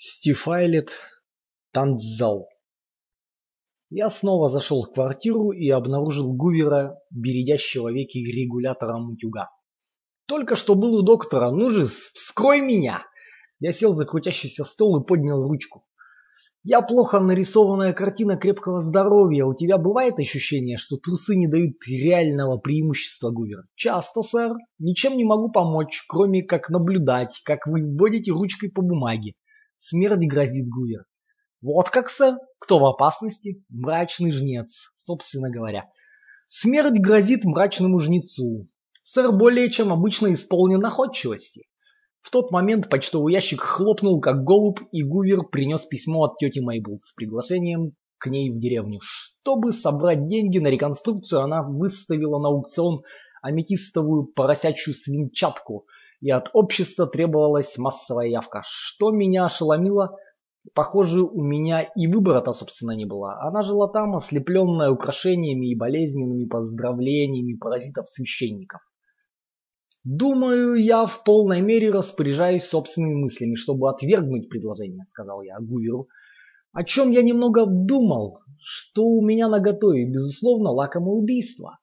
Стифайлет, танцзал. Я снова зашел в квартиру и обнаружил Гувера, бередящего веки регулятором утюга. Только что был у доктора, ну же, вскрой меня! Я сел за крутящийся стол и поднял ручку. Я плохо нарисованная картина крепкого здоровья. У тебя бывает ощущение, что трусы не дают реального преимущества, Гувер? Часто, сэр. Ничем не могу помочь, кроме как наблюдать, как вы вводите ручкой по бумаге. Смерть грозит Гувер. Вот как, сэр? Кто в опасности? Мрачный жнец, собственно говоря. Смерть грозит мрачному жнецу. Сэр более чем обычно исполнен находчивости. В тот момент почтовый ящик хлопнул, как голубь, и Гувер принес письмо от тети Мейбл с приглашением к ней в деревню. Чтобы собрать деньги на реконструкцию, она выставила на аукцион аметистовую поросячью свинчатку, и от общества требовалась массовая явка. Что меня ошеломило, похоже, у меня и выбора-то, собственно, не было. Она жила там, ослепленная украшениями и болезненными поздравлениями паразитов-священников. «Думаю, я в полной мере распоряжаюсь собственными мыслями, чтобы отвергнуть предложение», — сказал я Гуверу. «О чем я немного думал, что у меня наготове, безусловно, лакомое убийство».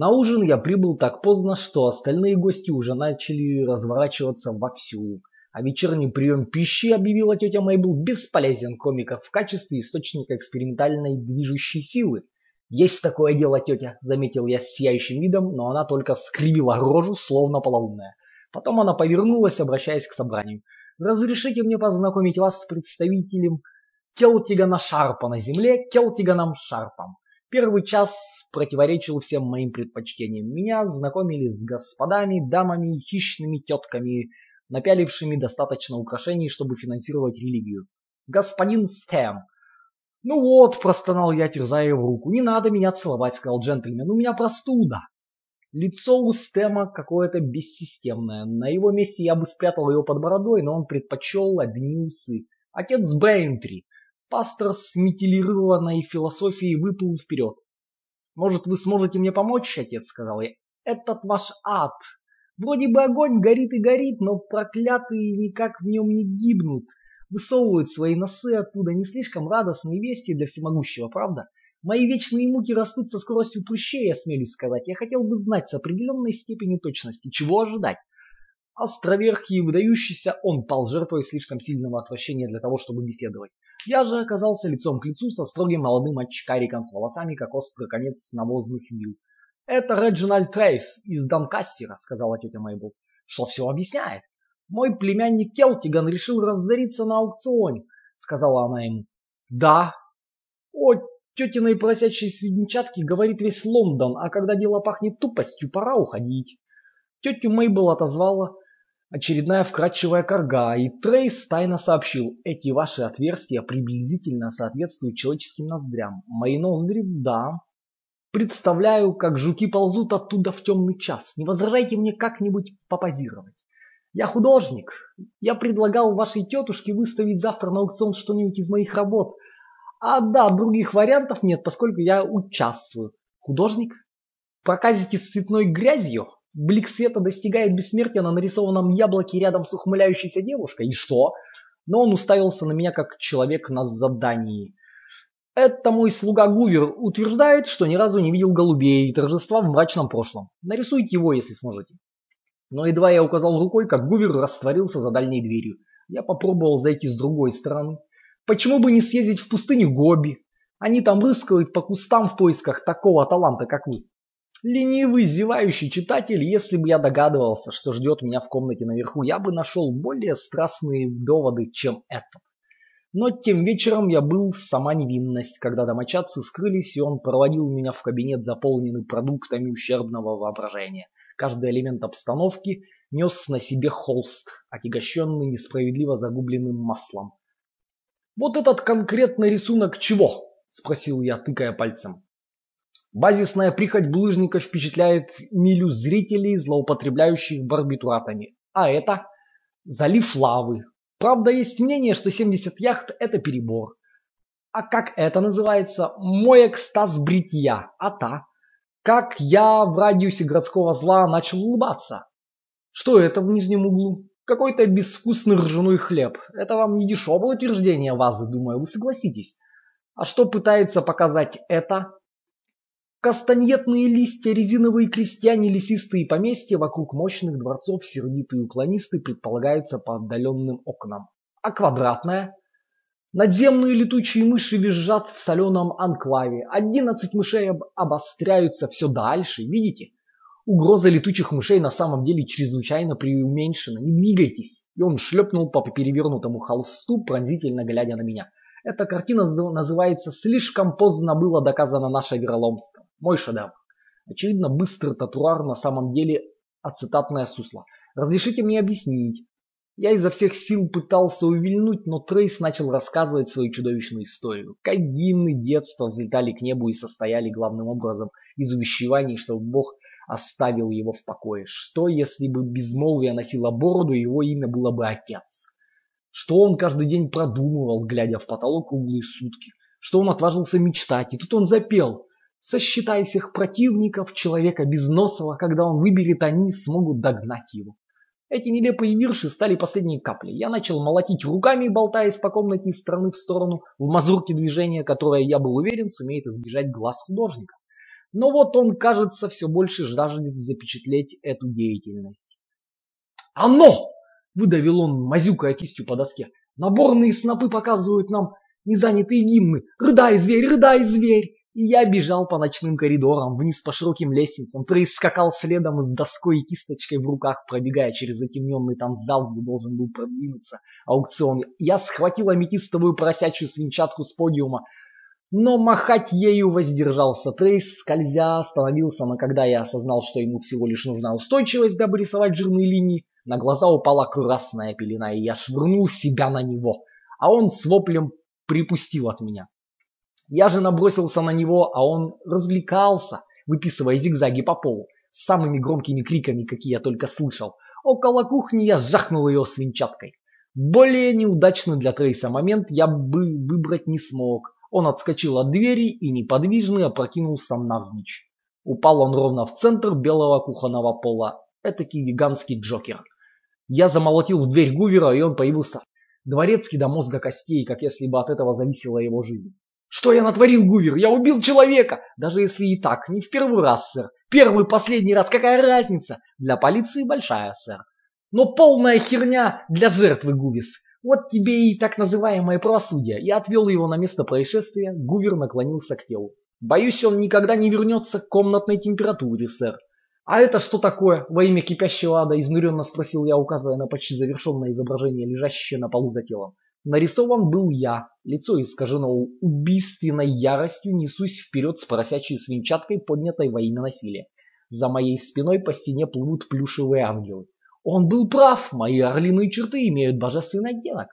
На ужин я прибыл так поздно, что остальные гости уже начали разворачиваться вовсю. А вечерний прием пищи, объявила тетя Мейбл, бесполезен комиков в качестве источника экспериментальной движущей силы. «Есть такое дело, тетя», — заметил я с сияющим видом, но она только скривила рожу, словно полоумная. Потом она повернулась, обращаясь к собранию. «Разрешите мне познакомить вас с представителем Келтигана Шарпа на земле, Келтиганом Шарпом. Первый час противоречил всем моим предпочтениям. Меня знакомили с господами, дамами, хищными тетками, напялившими достаточно украшений, чтобы финансировать религию. Господин Стэм, «Ну вот», – простонал я, терзая его руку, – «не надо меня целовать», – сказал джентльмен, – «у меня простуда». Лицо у Стема какое-то бессистемное. На его месте я бы спрятал его под бородой, но он предпочел одни усы. Отец Бэйнтри, пастор с метилированной философией, выплыл вперед. «Может, вы сможете мне помочь, отец?» – сказал я. «Этот ваш ад. Вроде бы огонь горит и горит, но проклятые никак в нем не гибнут высовывают свои носы оттуда не слишком радостные вести для всемогущего, правда? Мои вечные муки растут со скоростью прыщей, осмелюсь сказать. Я хотел бы знать с определенной степенью точности, чего ожидать. Островерхий и выдающийся, он пал жертвой слишком сильного отвращения для того, чтобы беседовать. Я же оказался лицом к лицу со строгим молодым очкариком с волосами, как острый конец навозных вил. «Это Реджинальд Трейс из Донкастера», — сказала тетя Мейбл, — «что все объясняет. Мой племянник Келтиган решил разориться на аукционе, сказала она ему. Да. О, тетиной просячей свинчатки говорит весь Лондон, а когда дело пахнет тупостью, пора уходить. Тетю Мейбл отозвала очередная вкрадчивая корга, и Трейс тайно сообщил, эти ваши отверстия приблизительно соответствуют человеческим ноздрям. Мои ноздри, да. Представляю, как жуки ползут оттуда в темный час. Не возражайте мне как-нибудь попозировать. Я художник. Я предлагал вашей тетушке выставить завтра на аукцион что-нибудь из моих работ. А да, других вариантов нет, поскольку я участвую. Художник? Проказите с цветной грязью? Блик света достигает бессмертия на нарисованном яблоке рядом с ухмыляющейся девушкой. И что? Но он уставился на меня как человек на задании. Это мой слуга Гувер утверждает, что ни разу не видел голубей и торжества в мрачном прошлом. Нарисуйте его, если сможете. Но едва я указал рукой, как Гувер растворился за дальней дверью. Я попробовал зайти с другой стороны. Почему бы не съездить в пустыню Гоби? Они там рыскают по кустам в поисках такого таланта, как вы. Ленивый, зевающий читатель, если бы я догадывался, что ждет меня в комнате наверху, я бы нашел более страстные доводы, чем этот. Но тем вечером я был сама невинность, когда домочадцы скрылись, и он проводил меня в кабинет, заполненный продуктами ущербного воображения. Каждый элемент обстановки нес на себе холст, отягощенный несправедливо загубленным маслом. «Вот этот конкретный рисунок чего?» – спросил я, тыкая пальцем. Базисная прихоть булыжника впечатляет милю зрителей, злоупотребляющих барбитуратами. А это залив лавы. Правда, есть мнение, что 70 яхт – это перебор. А как это называется? Мой экстаз бритья. А та? как я в радиусе городского зла начал улыбаться. Что это в нижнем углу? Какой-то безвкусный ржаной хлеб. Это вам не дешевое утверждение вазы, думаю, вы согласитесь. А что пытается показать это? Кастаньетные листья, резиновые крестьяне, лесистые поместья вокруг мощных дворцов, сердитые уклонисты предполагаются по отдаленным окнам. А квадратная? Надземные летучие мыши визжат в соленом анклаве. Одиннадцать мышей об обостряются все дальше. Видите? Угроза летучих мышей на самом деле чрезвычайно преуменьшена. Не двигайтесь. И он шлепнул по перевернутому холсту, пронзительно глядя на меня. Эта картина называется «Слишком поздно было доказано наше вероломство». Мой шедевр. Очевидно, быстрый татуар на самом деле ацетатное сусло. Разрешите мне объяснить. Я изо всех сил пытался увильнуть, но Трейс начал рассказывать свою чудовищную историю. Как гимны детства взлетали к небу и состояли главным образом из увещеваний, чтобы Бог оставил его в покое. Что, если бы безмолвие носило бороду, его имя было бы Отец? Что он каждый день продумывал, глядя в потолок круглые сутки? Что он отважился мечтать? И тут он запел. Сосчитай всех противников, человека безносого, когда он выберет, они смогут догнать его. Эти нелепые вирши стали последней каплей. Я начал молотить руками, болтаясь по комнате из стороны в сторону, в мазурке движения, которое, я был уверен, сумеет избежать глаз художника. Но вот он, кажется, все больше жаждет запечатлеть эту деятельность. «Оно!» – выдавил он, мазюкая кистью по доске. «Наборные снопы показывают нам незанятые гимны. Рыдай, зверь, рыдай, зверь!» И я бежал по ночным коридорам, вниз по широким лестницам. Трейс скакал следом с доской и кисточкой в руках, пробегая через затемненный там зал, где должен был продвинуться аукцион. Я схватил аметистовую поросячью свинчатку с подиума, но махать ею воздержался. Трейс, скользя, остановился, но когда я осознал, что ему всего лишь нужна устойчивость, дабы рисовать жирные линии, на глаза упала красная пелена, и я швырнул себя на него, а он с воплем припустил от меня. Я же набросился на него, а он развлекался, выписывая зигзаги по полу, с самыми громкими криками, какие я только слышал. Около кухни я жахнул ее свинчаткой. Более неудачный для Трейса момент я бы выбрать не смог. Он отскочил от двери и неподвижный опрокинулся навзничь. Упал он ровно в центр белого кухонного пола. Этакий гигантский Джокер. Я замолотил в дверь Гувера, и он появился. Дворецкий до мозга костей, как если бы от этого зависела его жизнь. Что я натворил, Гувер? Я убил человека! Даже если и так, не в первый раз, сэр. Первый, последний раз, какая разница? Для полиции большая, сэр. Но полная херня для жертвы, Гувис. Вот тебе и так называемое правосудие. Я отвел его на место происшествия, Гувер наклонился к телу. Боюсь, он никогда не вернется к комнатной температуре, сэр. А это что такое? Во имя кипящего ада изнуренно спросил я, указывая на почти завершенное изображение, лежащее на полу за телом. Нарисован был я, лицо искажено убийственной яростью, несусь вперед с поросячей свинчаткой, поднятой во имя насилия. За моей спиной по стене плывут плюшевые ангелы. Он был прав, мои орлиные черты имеют божественный оттенок.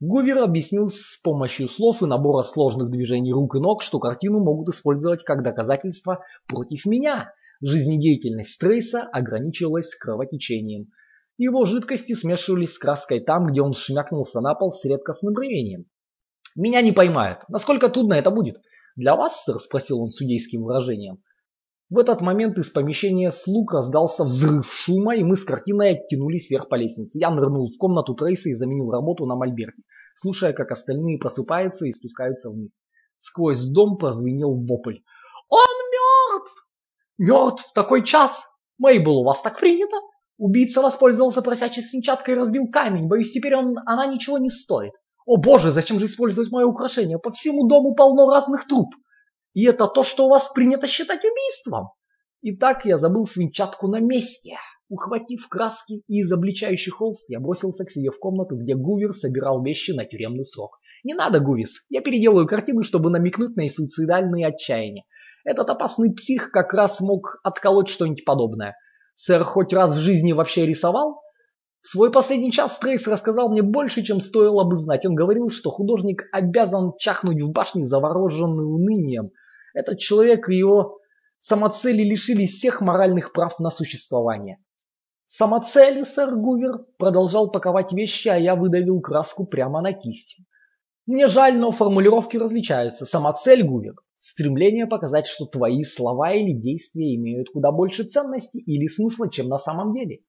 Гувер объяснил с помощью слов и набора сложных движений рук и ног, что картину могут использовать как доказательство против меня. Жизнедеятельность Трейса ограничивалась кровотечением. Его жидкости смешивались с краской там, где он шмякнулся на пол с редкостным ревением. «Меня не поймают. Насколько трудно это будет?» «Для вас, сэр?» – спросил он судейским выражением. В этот момент из помещения слуг раздался взрыв шума, и мы с картиной оттянулись вверх по лестнице. Я нырнул в комнату Трейса и заменил работу на мольберте, слушая, как остальные просыпаются и спускаются вниз. Сквозь дом прозвенел вопль. «Он мертв!» «Мертв в такой час! Мейбл, у вас так принято?» Убийца воспользовался просячей свинчаткой и разбил камень. Боюсь, теперь он, она ничего не стоит. О боже, зачем же использовать мое украшение? По всему дому полно разных труб. И это то, что у вас принято считать убийством. Итак, я забыл свинчатку на месте. Ухватив краски и изобличающий холст, я бросился к себе в комнату, где Гувер собирал вещи на тюремный срок. Не надо, Гувис, я переделаю картину, чтобы намекнуть на суицидальные отчаяния. Этот опасный псих как раз мог отколоть что-нибудь подобное. Сэр хоть раз в жизни вообще рисовал? В свой последний час Трейс рассказал мне больше, чем стоило бы знать. Он говорил, что художник обязан чахнуть в башне, завороженный унынием. Этот человек и его самоцели лишились всех моральных прав на существование. Самоцели, сэр Гувер, продолжал паковать вещи, а я выдавил краску прямо на кисть. Мне жаль, но формулировки различаются. Самоцель, Гувер, Стремление показать, что твои слова или действия имеют куда больше ценности или смысла, чем на самом деле.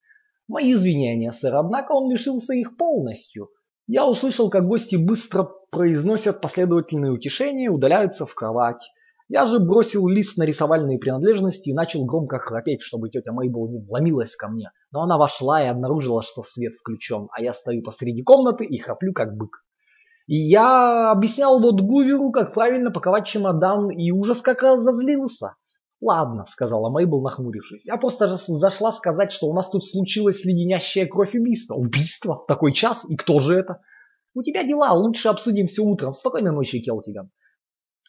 Мои извинения, сэр, однако он лишился их полностью. Я услышал, как гости быстро произносят последовательные утешения и удаляются в кровать. Я же бросил лист на рисовальные принадлежности и начал громко храпеть, чтобы тетя Мейбл не вломилась ко мне. Но она вошла и обнаружила, что свет включен, а я стою посреди комнаты и храплю как бык. И я объяснял вот Гуверу, как правильно паковать чемодан, и ужас как разозлился. «Ладно», — сказала Мейбл, нахмурившись. «Я просто зашла сказать, что у нас тут случилось леденящая кровь убийство». «Убийство? В такой час? И кто же это?» «У тебя дела, лучше обсудим все утром. Спокойной ночи, Келтиган».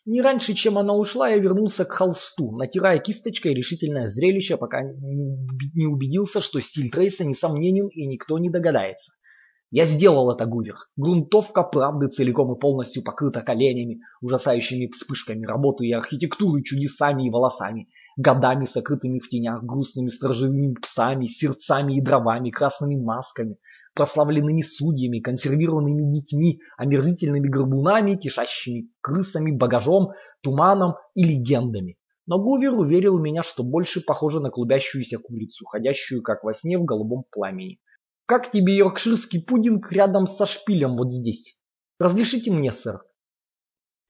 Не раньше, чем она ушла, я вернулся к холсту, натирая кисточкой решительное зрелище, пока не убедился, что стиль Трейса несомненен и никто не догадается. Я сделал это, Гувер. Грунтовка правды целиком и полностью покрыта коленями, ужасающими вспышками работы и архитектуры, чудесами и волосами, годами сокрытыми в тенях, грустными сторожевыми псами, сердцами и дровами, красными масками, прославленными судьями, консервированными детьми, омерзительными горбунами, кишащими крысами, багажом, туманом и легендами. Но Гувер уверил меня, что больше похоже на клубящуюся курицу, ходящую как во сне в голубом пламени. Как тебе йоркширский пудинг рядом со шпилем вот здесь? Разрешите мне, сэр.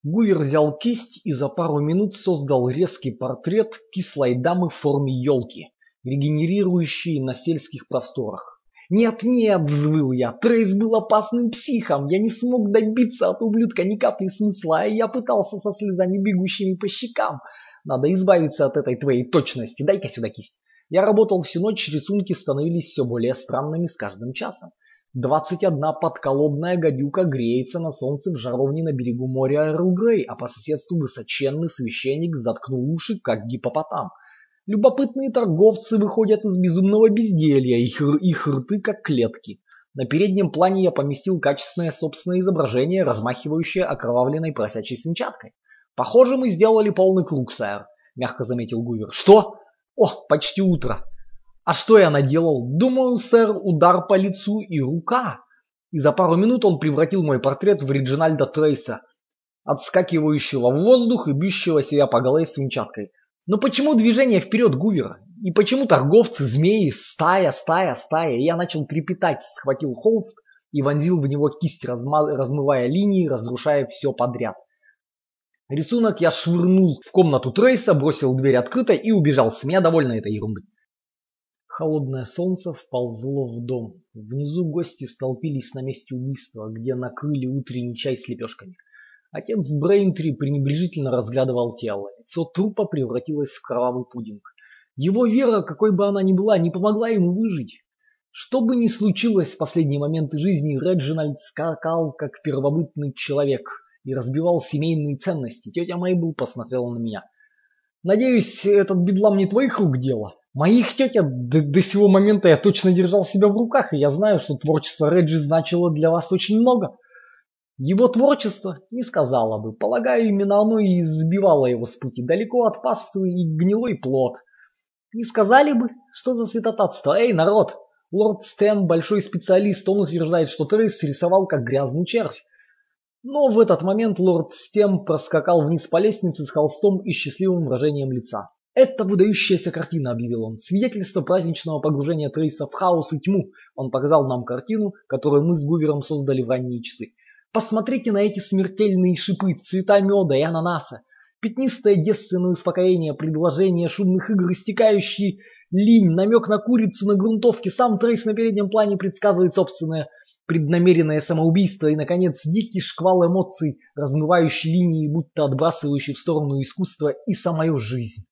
Гувер взял кисть и за пару минут создал резкий портрет кислой дамы в форме елки, регенерирующей на сельских просторах. «Нет, нет!» – взвыл я. «Трейс был опасным психом. Я не смог добиться от ублюдка ни капли смысла, и я пытался со слезами бегущими по щекам. Надо избавиться от этой твоей точности. Дай-ка сюда кисть». Я работал всю ночь, рисунки становились все более странными с каждым часом. Двадцать одна подколодная гадюка греется на солнце в жаровне на берегу моря Эрл-Грей, а по соседству высоченный священник заткнул уши, как гипопотам. Любопытные торговцы выходят из безумного безделья, их, их рты как клетки. На переднем плане я поместил качественное собственное изображение, размахивающее окровавленной просячей свинчаткой. «Похоже, мы сделали полный круг, сэр», — мягко заметил Гувер. «Что? О, почти утро. А что я наделал? Думаю, сэр, удар по лицу и рука. И за пару минут он превратил мой портрет в Реджинальда Трейса, отскакивающего в воздух и бьющего себя по голове свинчаткой. Но почему движение вперед Гувера? И почему торговцы, змеи, стая, стая, стая? И я начал трепетать, схватил холст и вонзил в него кисть, размывая линии, разрушая все подряд. Рисунок я швырнул в комнату Трейса, бросил дверь открытой и убежал. С меня довольно этой ерундой. Холодное солнце вползло в дом. Внизу гости столпились на месте убийства, где накрыли утренний чай с лепешками. Отец Брейнтри пренебрежительно разглядывал тело. Лицо трупа превратилось в кровавый пудинг. Его вера, какой бы она ни была, не помогла ему выжить. Что бы ни случилось в последние моменты жизни, Реджинальд скакал как первобытный человек – и разбивал семейные ценности. Тетя Мейбл посмотрела на меня. Надеюсь, этот бедлам не твоих рук дело. Моих тетя до, до сего момента я точно держал себя в руках, и я знаю, что творчество Реджи значило для вас очень много. Его творчество не сказала бы. Полагаю, именно оно и сбивало его с пути. Далеко от паствы и гнилой плод. Не сказали бы, что за святотатство. Эй, народ! Лорд Стэм большой специалист, он утверждает, что Трейс рисовал как грязный червь. Но в этот момент лорд Стем проскакал вниз по лестнице с холстом и счастливым выражением лица. «Это выдающаяся картина», — объявил он. «Свидетельство праздничного погружения Трейса в хаос и тьму». Он показал нам картину, которую мы с Гувером создали в ранние часы. «Посмотрите на эти смертельные шипы, цвета меда и ананаса. Пятнистое девственное успокоение, предложение шумных игр, истекающий линь, намек на курицу на грунтовке. Сам Трейс на переднем плане предсказывает собственное преднамеренное самоубийство и, наконец, дикий шквал эмоций, размывающий линии, будто отбрасывающий в сторону искусства и самую жизнь.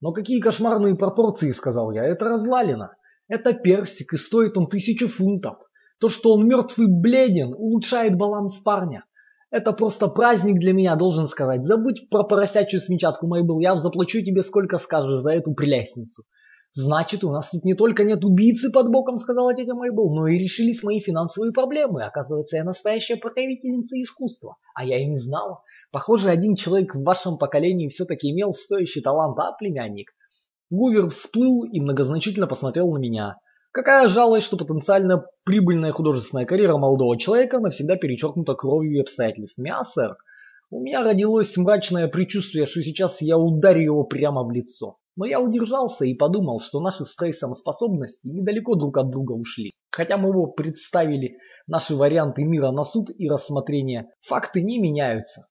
«Но какие кошмарные пропорции», — сказал я, — «это развалина. Это персик, и стоит он тысячу фунтов. То, что он мертв и бледен, улучшает баланс парня. Это просто праздник для меня, должен сказать. Забудь про поросячью смечатку, Мейбл, я заплачу тебе сколько скажешь за эту прелестницу. «Значит, у нас тут не только нет убийцы под боком», — сказала тетя Майбл, «но и решились мои финансовые проблемы. Оказывается, я настоящая покровительница искусства, а я и не знала. Похоже, один человек в вашем поколении все-таки имел стоящий талант, а, племянник?» Гувер всплыл и многозначительно посмотрел на меня. Какая жалость, что потенциально прибыльная художественная карьера молодого человека навсегда перечеркнута кровью и обстоятельствами. А, сэр, у меня родилось мрачное предчувствие, что сейчас я ударю его прямо в лицо. Но я удержался и подумал, что наши с Трейсом способности недалеко друг от друга ушли. Хотя мы его представили наши варианты мира на суд и рассмотрение, факты не меняются.